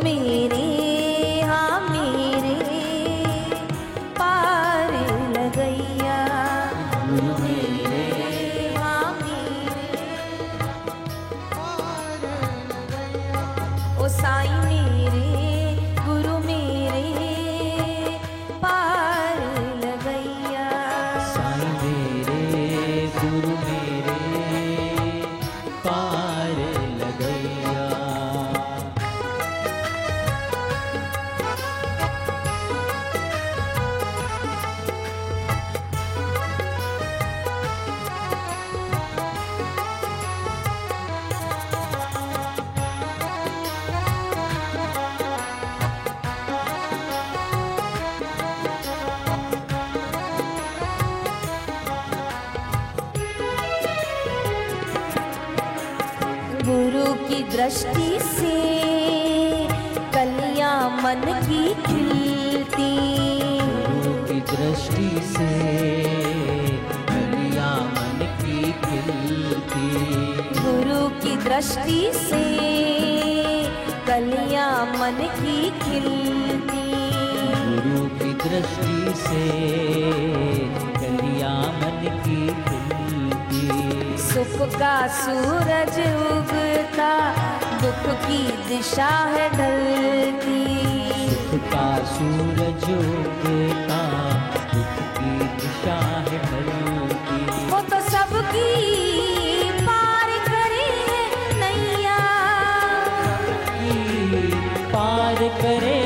ilumina. दृष्टि से कलियाँ मन की खिलती। गुरु की दृष्टि से कलियाँ मन की खिलती। गुरु की दृष्टि से कलियाँ मन की खिलती। गुरु की दृष्टि से कलियाँ मन की खिलती। सुख का सूरज दुख की दिशा है ढलती। सुख का सूरज उगता दुख की दिशा है ढलती। वो तो सबकी पार करे नैया। की पार करे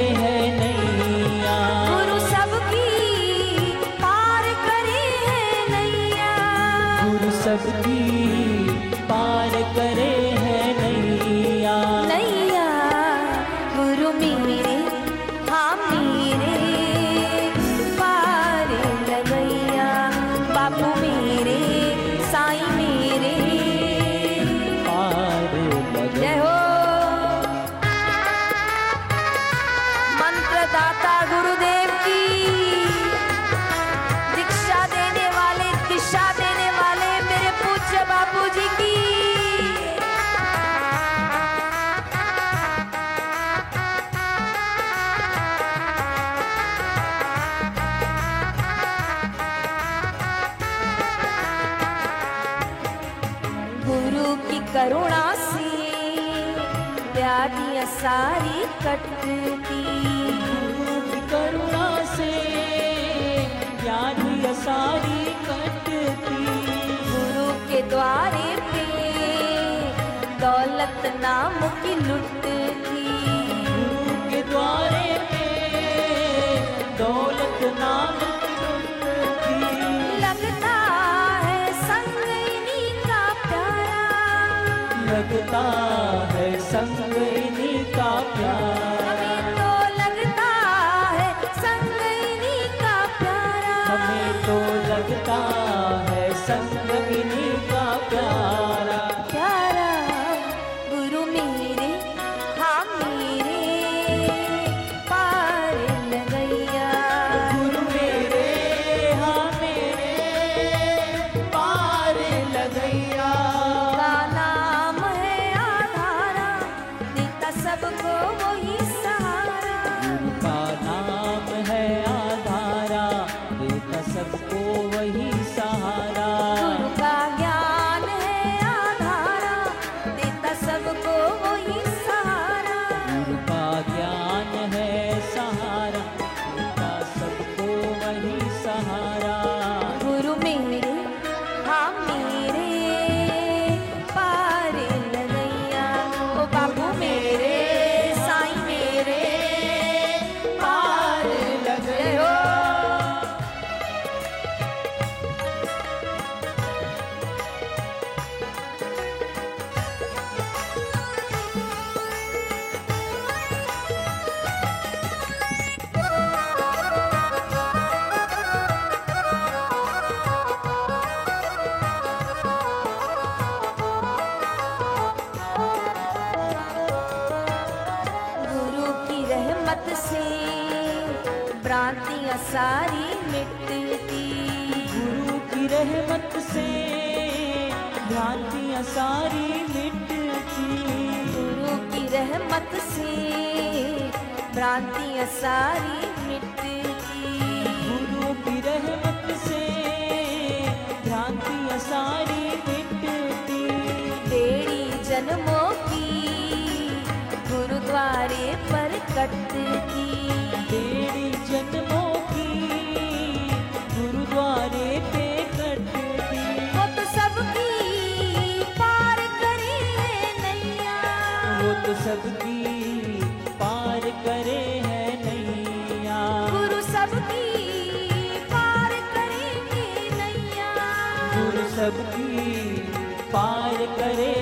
करुणा से व्याधियाँ सारी कटती करुणा से व्याधि सारी कटती गुरु के द्वारे पे दौलत नाम की लुटती तो लगता है संग इन्हीं का प्यारा। सारी मिटती गुरु की रहमत से भ्रांतियाँ सारी मिटती गुरु की रहमत से भ्रांतियाँ सारी मिटती गुरु की रहमत से भ्रांतियाँ सारी मिटती बेड़ी जन्मों की गुरुद्वारे पर कटती। बेड़ी जन्मों सबकी पार करे।